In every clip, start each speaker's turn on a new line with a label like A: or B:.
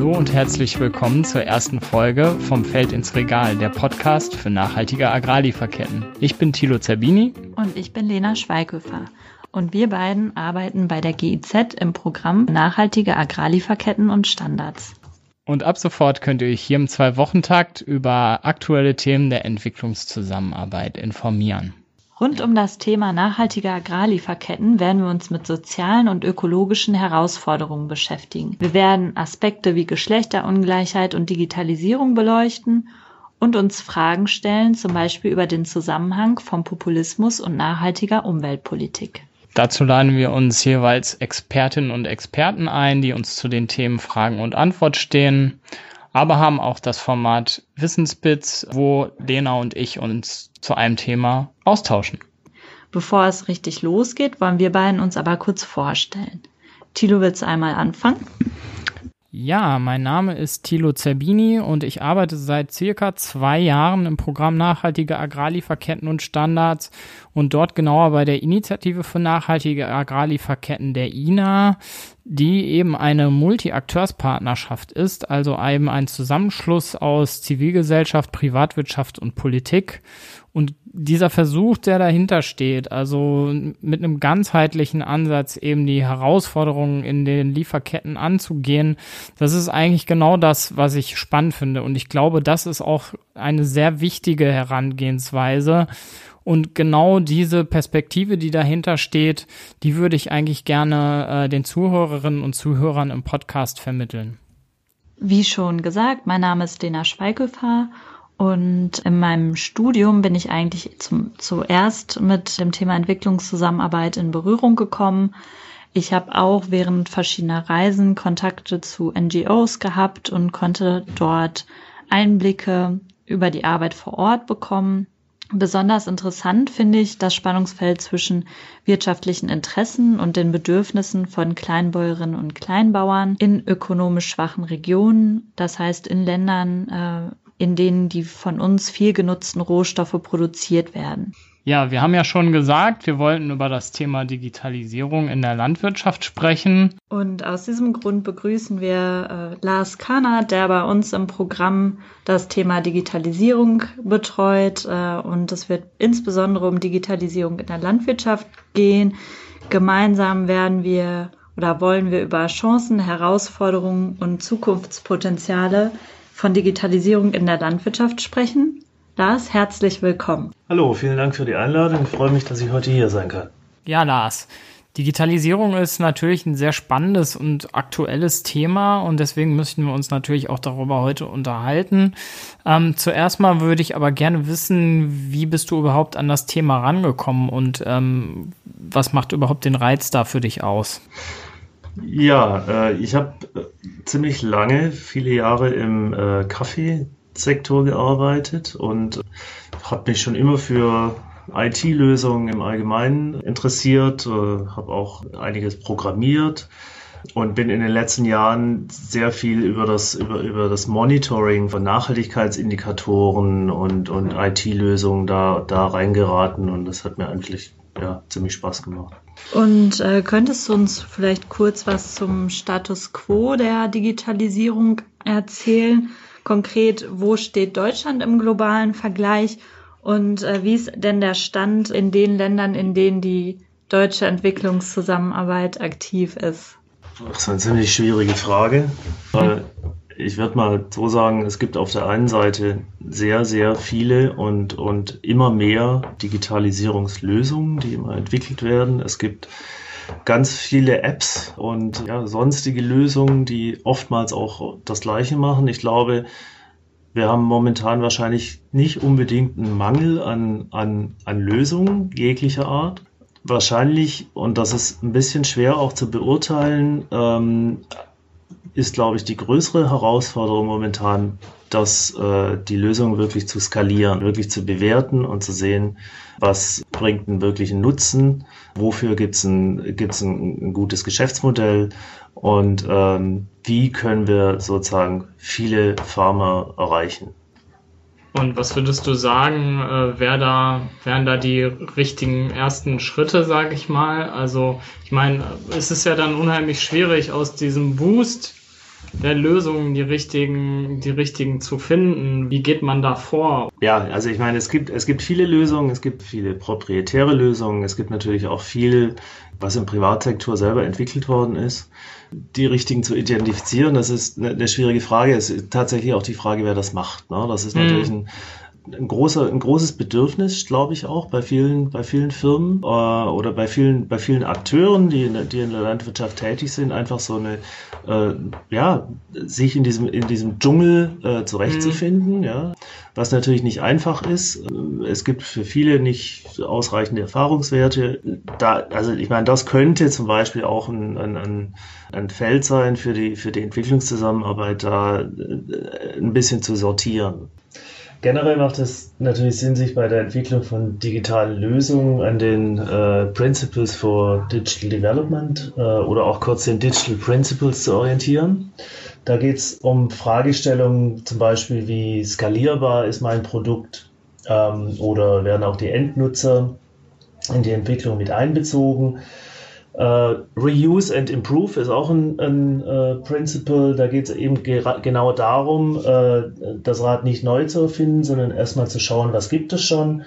A: Hallo und herzlich willkommen zur ersten Folge vom Feld ins Regal, der Podcast für nachhaltige Agrarlieferketten. Ich bin Thilo Zerbini.
B: Und ich bin Lena Schweighöfer. Und wir beiden arbeiten bei der GIZ im Programm Nachhaltige Agrarlieferketten und Standards.
A: Und ab sofort könnt ihr euch hier im Zwei-Wochen-Takt über aktuelle Themen der Entwicklungszusammenarbeit informieren.
B: Rund um das Thema nachhaltige Agrarlieferketten werden wir uns mit sozialen und ökologischen Herausforderungen beschäftigen. Wir werden Aspekte wie Geschlechterungleichheit und Digitalisierung beleuchten und uns Fragen stellen, zum Beispiel über den Zusammenhang von Populismus und nachhaltiger Umweltpolitik.
A: Dazu laden wir uns jeweils Expertinnen und Experten ein, die uns zu den Themen Fragen und Antwort stehen, aber haben auch das Format Wissensbits, wo Lena und ich uns zu einem Thema austauschen.
B: Bevor es richtig losgeht, wollen wir beiden uns aber kurz vorstellen. Thilo, willst du einmal anfangen?
A: Ja, mein Name ist Thilo Zerbini und ich arbeite seit circa zwei Jahren im Programm Nachhaltige Agrarlieferketten und Standards und dort genauer bei der Initiative für nachhaltige Agrarlieferketten der INA, die eben eine Multi-Akteurspartnerschaft ist, also eben ein Zusammenschluss aus Zivilgesellschaft, Privatwirtschaft und Politik und dieser Versuch, der dahinter steht, also mit einem ganzheitlichen Ansatz eben die Herausforderungen in den Lieferketten anzugehen, das ist eigentlich genau das, was ich spannend finde. Und ich glaube, das ist auch eine sehr wichtige Herangehensweise. Und genau diese Perspektive, die dahinter steht, die würde ich eigentlich gerne äh, den Zuhörerinnen und Zuhörern im Podcast vermitteln.
B: Wie schon gesagt, mein Name ist Lena Schweighöfer und in meinem Studium bin ich eigentlich zum, zuerst mit dem Thema Entwicklungszusammenarbeit in Berührung gekommen. Ich habe auch während verschiedener Reisen Kontakte zu NGOs gehabt und konnte dort Einblicke über die Arbeit vor Ort bekommen. Besonders interessant finde ich das Spannungsfeld zwischen wirtschaftlichen Interessen und den Bedürfnissen von Kleinbäuerinnen und Kleinbauern in ökonomisch schwachen Regionen, das heißt in Ländern, äh, in denen die von uns viel genutzten Rohstoffe produziert werden.
A: Ja, wir haben ja schon gesagt, wir wollten über das Thema Digitalisierung in der Landwirtschaft sprechen.
B: Und aus diesem Grund begrüßen wir äh, Lars Kahner, der bei uns im Programm das Thema Digitalisierung betreut. Äh, und es wird insbesondere um Digitalisierung in der Landwirtschaft gehen. Gemeinsam werden wir oder wollen wir über Chancen, Herausforderungen und Zukunftspotenziale von Digitalisierung in der Landwirtschaft sprechen. Lars, herzlich willkommen.
C: Hallo, vielen Dank für die Einladung. Ich freue mich, dass ich heute hier sein kann.
A: Ja, Lars. Digitalisierung ist natürlich ein sehr spannendes und aktuelles Thema und deswegen müssen wir uns natürlich auch darüber heute unterhalten. Ähm, zuerst mal würde ich aber gerne wissen, wie bist du überhaupt an das Thema rangekommen und ähm, was macht überhaupt den Reiz da für dich aus?
C: Ja, äh, ich habe äh, ziemlich lange, viele Jahre im äh, Kaffeesektor gearbeitet und habe mich schon immer für IT-Lösungen im Allgemeinen interessiert, äh, habe auch einiges programmiert und bin in den letzten Jahren sehr viel über das, über, über das Monitoring von Nachhaltigkeitsindikatoren und, und IT-Lösungen da, da reingeraten und das hat mir eigentlich ja, ziemlich Spaß gemacht.
B: Und äh, könntest du uns vielleicht kurz was zum Status quo der Digitalisierung erzählen? Konkret, wo steht Deutschland im globalen Vergleich und äh, wie ist denn der Stand in den Ländern, in denen die deutsche Entwicklungszusammenarbeit aktiv ist?
C: Das ist eine ziemlich schwierige Frage. Weil ich würde mal so sagen, es gibt auf der einen Seite sehr, sehr viele und, und immer mehr Digitalisierungslösungen, die immer entwickelt werden. Es gibt ganz viele Apps und ja, sonstige Lösungen, die oftmals auch das Gleiche machen. Ich glaube, wir haben momentan wahrscheinlich nicht unbedingt einen Mangel an, an, an Lösungen jeglicher Art. Wahrscheinlich, und das ist ein bisschen schwer auch zu beurteilen, ähm, ist, glaube ich, die größere Herausforderung momentan, dass äh, die Lösung wirklich zu skalieren, wirklich zu bewerten und zu sehen, was bringt einen wirklichen Nutzen, wofür gibt es ein, gibt's ein, ein gutes Geschäftsmodell und ähm, wie können wir sozusagen viele Farmer erreichen.
A: Und was würdest du sagen, äh, wer da, wären da die richtigen ersten Schritte, sage ich mal? Also, ich meine, es ist ja dann unheimlich schwierig, aus diesem Boost der Lösungen, die richtigen, die richtigen zu finden? Wie geht man da vor?
C: Ja, also ich meine, es gibt, es gibt viele Lösungen, es gibt viele proprietäre Lösungen, es gibt natürlich auch viel, was im Privatsektor selber entwickelt worden ist. Die richtigen zu identifizieren, das ist eine, schwierige Frage. Es ist tatsächlich auch die Frage, wer das macht. Ne? Das ist natürlich mhm. ein ein, großer, ein großes Bedürfnis, glaube ich, auch bei vielen, bei vielen Firmen äh, oder bei vielen, bei vielen Akteuren, die in, der, die in der Landwirtschaft tätig sind, einfach so eine, äh, ja, sich in diesem, in diesem Dschungel äh, zurechtzufinden, mhm. ja, was natürlich nicht einfach ist. Es gibt für viele nicht ausreichende Erfahrungswerte. Da, also ich meine, das könnte zum Beispiel auch ein, ein, ein Feld sein für die, für die Entwicklungszusammenarbeit, da äh, ein bisschen zu sortieren. Generell macht es natürlich Sinn, sich bei der Entwicklung von digitalen Lösungen an den äh, Principles for Digital Development äh, oder auch kurz den Digital Principles zu orientieren. Da geht es um Fragestellungen zum Beispiel wie skalierbar ist mein Produkt ähm, oder werden auch die Endnutzer in die Entwicklung mit einbezogen. Uh, Reuse and Improve ist auch ein, ein uh, Principle. Da geht es eben genau darum, uh, das Rad nicht neu zu erfinden, sondern erstmal zu schauen, was gibt es schon.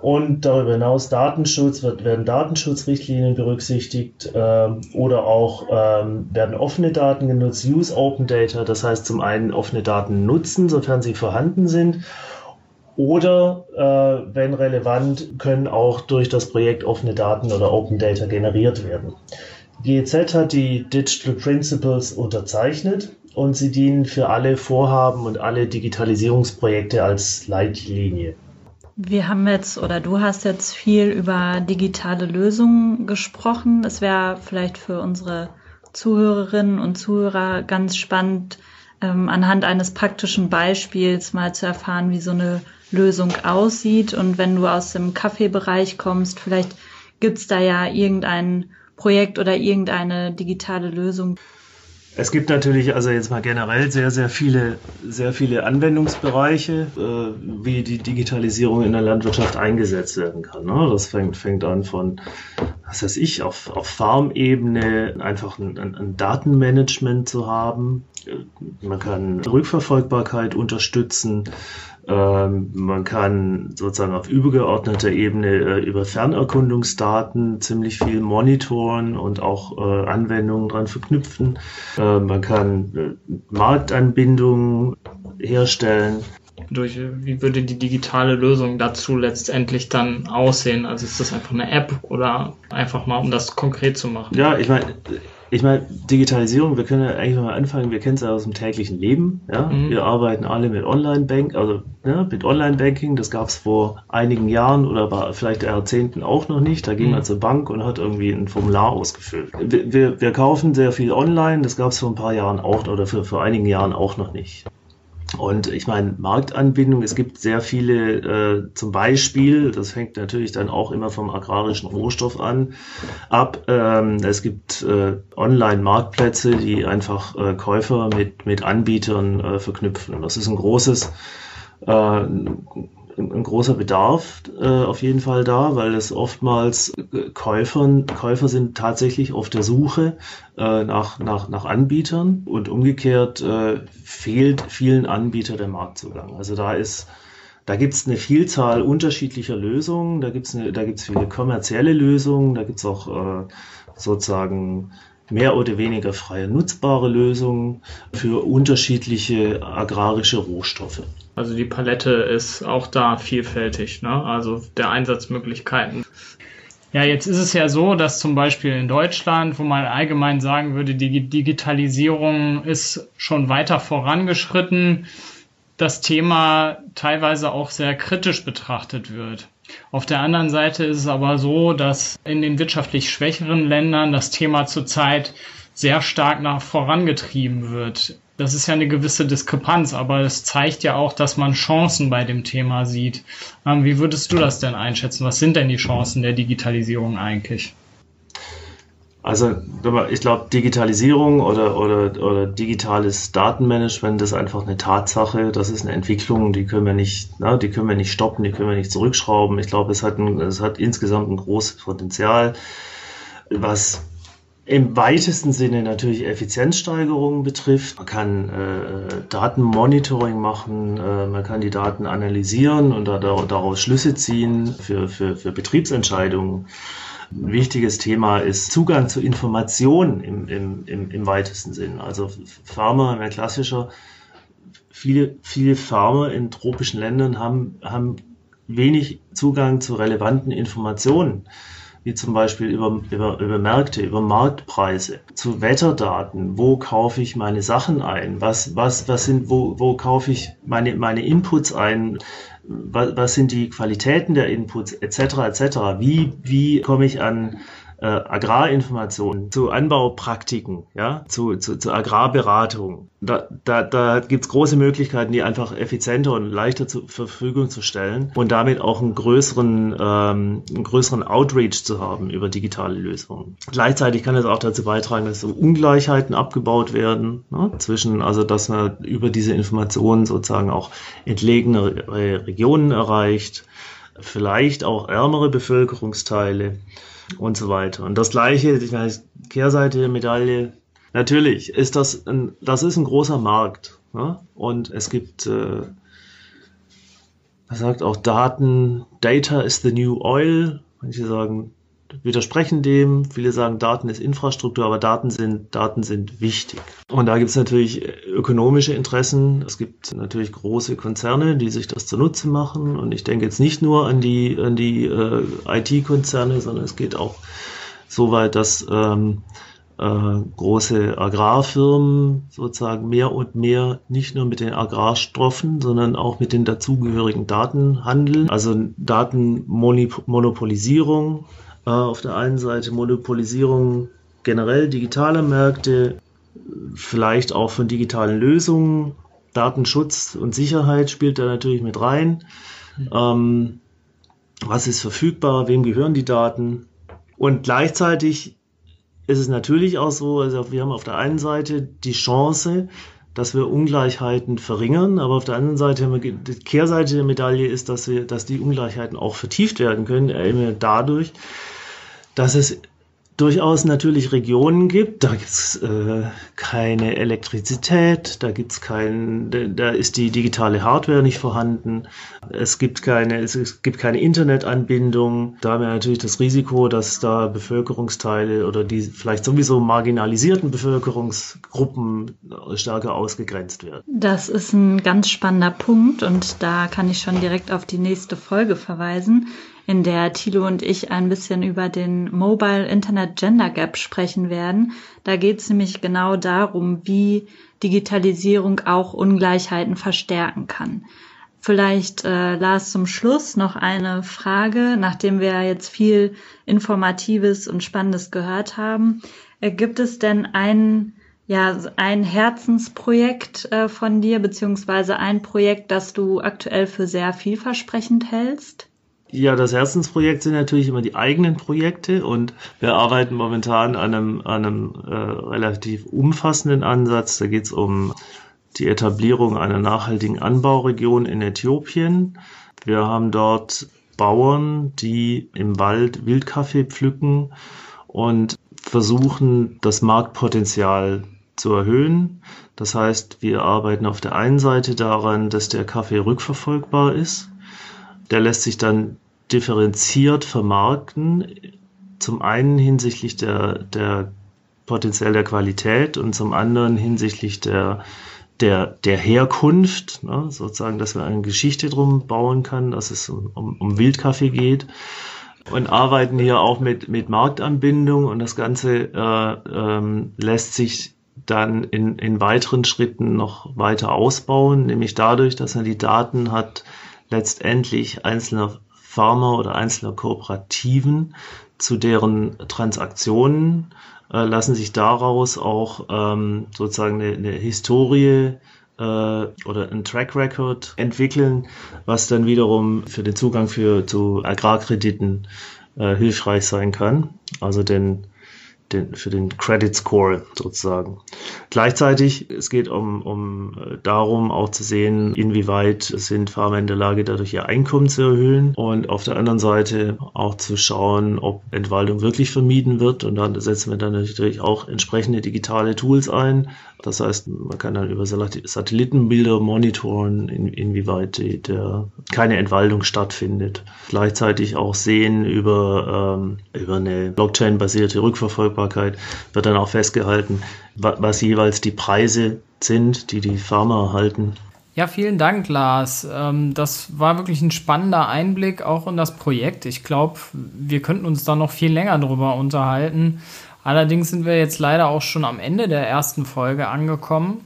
C: Und darüber hinaus Datenschutz, wird, werden Datenschutzrichtlinien berücksichtigt ähm, oder auch ähm, werden offene Daten genutzt, Use Open Data, das heißt zum einen offene Daten nutzen, sofern sie vorhanden sind oder, äh, wenn relevant, können auch durch das Projekt offene Daten oder Open Data generiert werden. GEZ hat die Digital Principles unterzeichnet und sie dienen für alle Vorhaben und alle Digitalisierungsprojekte als Leitlinie.
B: Wir haben jetzt oder du hast jetzt viel über digitale Lösungen gesprochen. Es wäre vielleicht für unsere Zuhörerinnen und Zuhörer ganz spannend, ähm, anhand eines praktischen Beispiels mal zu erfahren, wie so eine Lösung aussieht. Und wenn du aus dem Kaffeebereich kommst, vielleicht gibt's da ja irgendein Projekt oder irgendeine digitale Lösung.
C: Es gibt natürlich also jetzt mal generell sehr, sehr viele, sehr viele Anwendungsbereiche, äh, wie die Digitalisierung in der Landwirtschaft eingesetzt werden kann. Ne? Das fängt, fängt an von, was weiß ich, auf, auf Farmebene einfach ein, ein, ein Datenmanagement zu haben. Man kann Rückverfolgbarkeit unterstützen. Ähm, man kann sozusagen auf übergeordneter Ebene äh, über Fernerkundungsdaten ziemlich viel monitoren und auch äh, Anwendungen dran verknüpfen. Äh, man kann Marktanbindungen herstellen.
A: Durch, wie würde die digitale Lösung dazu letztendlich dann aussehen? Also ist das einfach eine App oder einfach mal, um das konkret zu machen?
C: Ja, ich meine, ich meine, Digitalisierung, wir können ja eigentlich mal anfangen, wir kennen es ja aus dem täglichen Leben. Ja? Mhm. Wir arbeiten alle mit Online-Bank, also ja, mit Online-Banking, das gab es vor einigen Jahren oder vielleicht Jahrzehnten auch noch nicht. Da ging mhm. man zur Bank und hat irgendwie ein Formular ausgefüllt. Wir, wir, wir kaufen sehr viel online, das gab es vor ein paar Jahren auch oder für, vor einigen Jahren auch noch nicht. Und ich meine, Marktanbindung, es gibt sehr viele, äh, zum Beispiel, das fängt natürlich dann auch immer vom agrarischen Rohstoff an, ab. Ähm, es gibt äh, Online-Marktplätze, die einfach äh, Käufer mit, mit Anbietern äh, verknüpfen. Das ist ein großes, äh, ein großer Bedarf äh, auf jeden Fall da, weil es oftmals äh, Käufern, Käufer sind tatsächlich auf der Suche äh, nach, nach, nach Anbietern und umgekehrt äh, fehlt vielen Anbietern der Marktzugang. Also da ist da gibt es eine Vielzahl unterschiedlicher Lösungen, da gibt es da gibt's viele kommerzielle Lösungen, da gibt es auch äh, sozusagen mehr oder weniger freie nutzbare Lösungen für unterschiedliche agrarische Rohstoffe.
A: Also die Palette ist auch da vielfältig, ne? also der Einsatzmöglichkeiten. Ja, jetzt ist es ja so, dass zum Beispiel in Deutschland, wo man allgemein sagen würde, die Digitalisierung ist schon weiter vorangeschritten, das Thema teilweise auch sehr kritisch betrachtet wird. Auf der anderen Seite ist es aber so, dass in den wirtschaftlich schwächeren Ländern das Thema zurzeit sehr stark nach vorangetrieben wird. Das ist ja eine gewisse Diskrepanz, aber es zeigt ja auch, dass man Chancen bei dem Thema sieht. Ähm, wie würdest du das denn einschätzen? Was sind denn die Chancen der Digitalisierung eigentlich?
C: Also ich glaube, Digitalisierung oder, oder, oder digitales Datenmanagement ist einfach eine Tatsache. Das ist eine Entwicklung, die können wir nicht, na, die können wir nicht stoppen, die können wir nicht zurückschrauben. Ich glaube, es es hat insgesamt ein großes Potenzial, was im weitesten Sinne natürlich Effizienzsteigerungen betrifft. Man kann äh, Datenmonitoring machen, äh, man kann die Daten analysieren und da, daraus Schlüsse ziehen für, für, für Betriebsentscheidungen. Ein wichtiges Thema ist Zugang zu Informationen im, im, im, im weitesten Sinn. Also Farmer, mehr klassischer, viele, viele Farmer in tropischen Ländern haben, haben wenig Zugang zu relevanten Informationen wie zum Beispiel über, über, über Märkte, über Marktpreise, zu Wetterdaten, wo kaufe ich meine Sachen ein, was, was, was sind, wo, wo kaufe ich meine, meine Inputs ein, was, was sind die Qualitäten der Inputs, etc., etc., wie, wie komme ich an äh, Agrarinformationen, zu Anbaupraktiken, ja, zu, zu, zu Agrarberatung. Da, da, da gibt es große Möglichkeiten, die einfach effizienter und leichter zur Verfügung zu stellen und damit auch einen größeren, ähm, einen größeren Outreach zu haben über digitale Lösungen. Gleichzeitig kann es auch dazu beitragen, dass so Ungleichheiten abgebaut werden, ne, zwischen, also dass man über diese Informationen sozusagen auch entlegene Regionen erreicht, vielleicht auch ärmere Bevölkerungsteile und so weiter. Und das Gleiche, ich meine, Kehrseite der Medaille, natürlich ist das ein, das ist ein großer Markt. Ne? Und es gibt, äh, er sagt auch Daten, Data is the new oil. Manche sagen, widersprechen dem. Viele sagen, Daten ist Infrastruktur, aber Daten sind, Daten sind wichtig. Und da gibt es natürlich ökonomische Interessen. Es gibt natürlich große Konzerne, die sich das zunutze machen. Und ich denke jetzt nicht nur an die, an die äh, IT-Konzerne, sondern es geht auch so weit, dass ähm, äh, große Agrarfirmen sozusagen mehr und mehr nicht nur mit den Agrarstoffen, sondern auch mit den dazugehörigen Daten handeln. Also Datenmonopolisierung äh, auf der einen Seite Monopolisierung generell digitaler Märkte, vielleicht auch von digitalen Lösungen, Datenschutz und Sicherheit spielt da natürlich mit rein. Ähm, was ist verfügbar? Wem gehören die Daten? Und gleichzeitig ist es natürlich auch so, also wir haben auf der einen Seite die Chance, dass wir Ungleichheiten verringern, aber auf der anderen Seite haben wir die Kehrseite der Medaille ist, dass wir, dass die Ungleichheiten auch vertieft werden können, eben dadurch, dass es durchaus natürlich Regionen gibt, da gibt's äh, keine Elektrizität, da gibt's kein, da ist die digitale Hardware nicht vorhanden, es gibt keine, es gibt keine Internetanbindung, da haben wir natürlich das Risiko, dass da Bevölkerungsteile oder die vielleicht sowieso marginalisierten Bevölkerungsgruppen stärker ausgegrenzt werden.
B: Das ist ein ganz spannender Punkt und da kann ich schon direkt auf die nächste Folge verweisen in der Thilo und ich ein bisschen über den Mobile Internet Gender Gap sprechen werden. Da geht es nämlich genau darum, wie Digitalisierung auch Ungleichheiten verstärken kann. Vielleicht, äh, Lars, zum Schluss noch eine Frage, nachdem wir jetzt viel Informatives und Spannendes gehört haben. Äh, gibt es denn ein, ja, ein Herzensprojekt äh, von dir, beziehungsweise ein Projekt, das du aktuell für sehr vielversprechend hältst?
C: Ja, das Herzensprojekt sind natürlich immer die eigenen Projekte und wir arbeiten momentan an einem, an einem äh, relativ umfassenden Ansatz. Da geht es um die Etablierung einer nachhaltigen Anbauregion in Äthiopien. Wir haben dort Bauern, die im Wald Wildkaffee pflücken und versuchen, das Marktpotenzial zu erhöhen. Das heißt, wir arbeiten auf der einen Seite daran, dass der Kaffee rückverfolgbar ist. Der lässt sich dann differenziert vermarkten. Zum einen hinsichtlich der, der potenziell der Qualität und zum anderen hinsichtlich der, der, der Herkunft, ne, sozusagen, dass man eine Geschichte drum bauen kann, dass es um, um, um Wildkaffee geht und arbeiten hier auch mit, mit Marktanbindung und das Ganze äh, ähm, lässt sich dann in, in weiteren Schritten noch weiter ausbauen, nämlich dadurch, dass man die Daten hat letztendlich einzelner Farmer oder einzelner Kooperativen zu deren Transaktionen äh, lassen sich daraus auch ähm, sozusagen eine, eine Historie äh, oder ein Track Record entwickeln, was dann wiederum für den Zugang für, zu Agrarkrediten äh, hilfreich sein kann. Also den, den, für den Credit Score sozusagen. Gleichzeitig, es geht um, um äh, darum, auch zu sehen, inwieweit sind Farmer in der Lage, dadurch ihr Einkommen zu erhöhen und auf der anderen Seite auch zu schauen, ob Entwaldung wirklich vermieden wird. Und dann setzen wir dann natürlich auch entsprechende digitale Tools ein. Das heißt, man kann dann über Satellitenbilder monitoren, in, inwieweit die, der, keine Entwaldung stattfindet. Gleichzeitig auch sehen über, ähm, über eine Blockchain-basierte Rückverfolgbarkeit wird dann auch festgehalten, was jeweils die Preise sind, die die Farmer erhalten.
A: Ja, vielen Dank, Lars. Ähm, das war wirklich ein spannender Einblick auch in das Projekt. Ich glaube, wir könnten uns da noch viel länger drüber unterhalten. Allerdings sind wir jetzt leider auch schon am Ende der ersten Folge angekommen.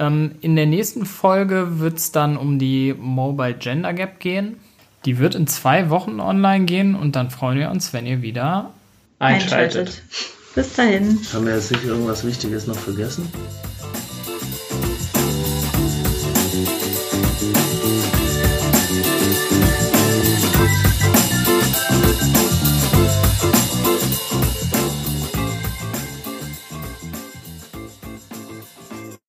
A: Ähm, in der nächsten Folge wird es dann um die Mobile Gender Gap gehen. Die wird in zwei Wochen online gehen und dann freuen wir uns, wenn ihr wieder einschaltet. einschaltet.
B: Bis dahin.
C: Haben wir jetzt nicht irgendwas Wichtiges noch vergessen?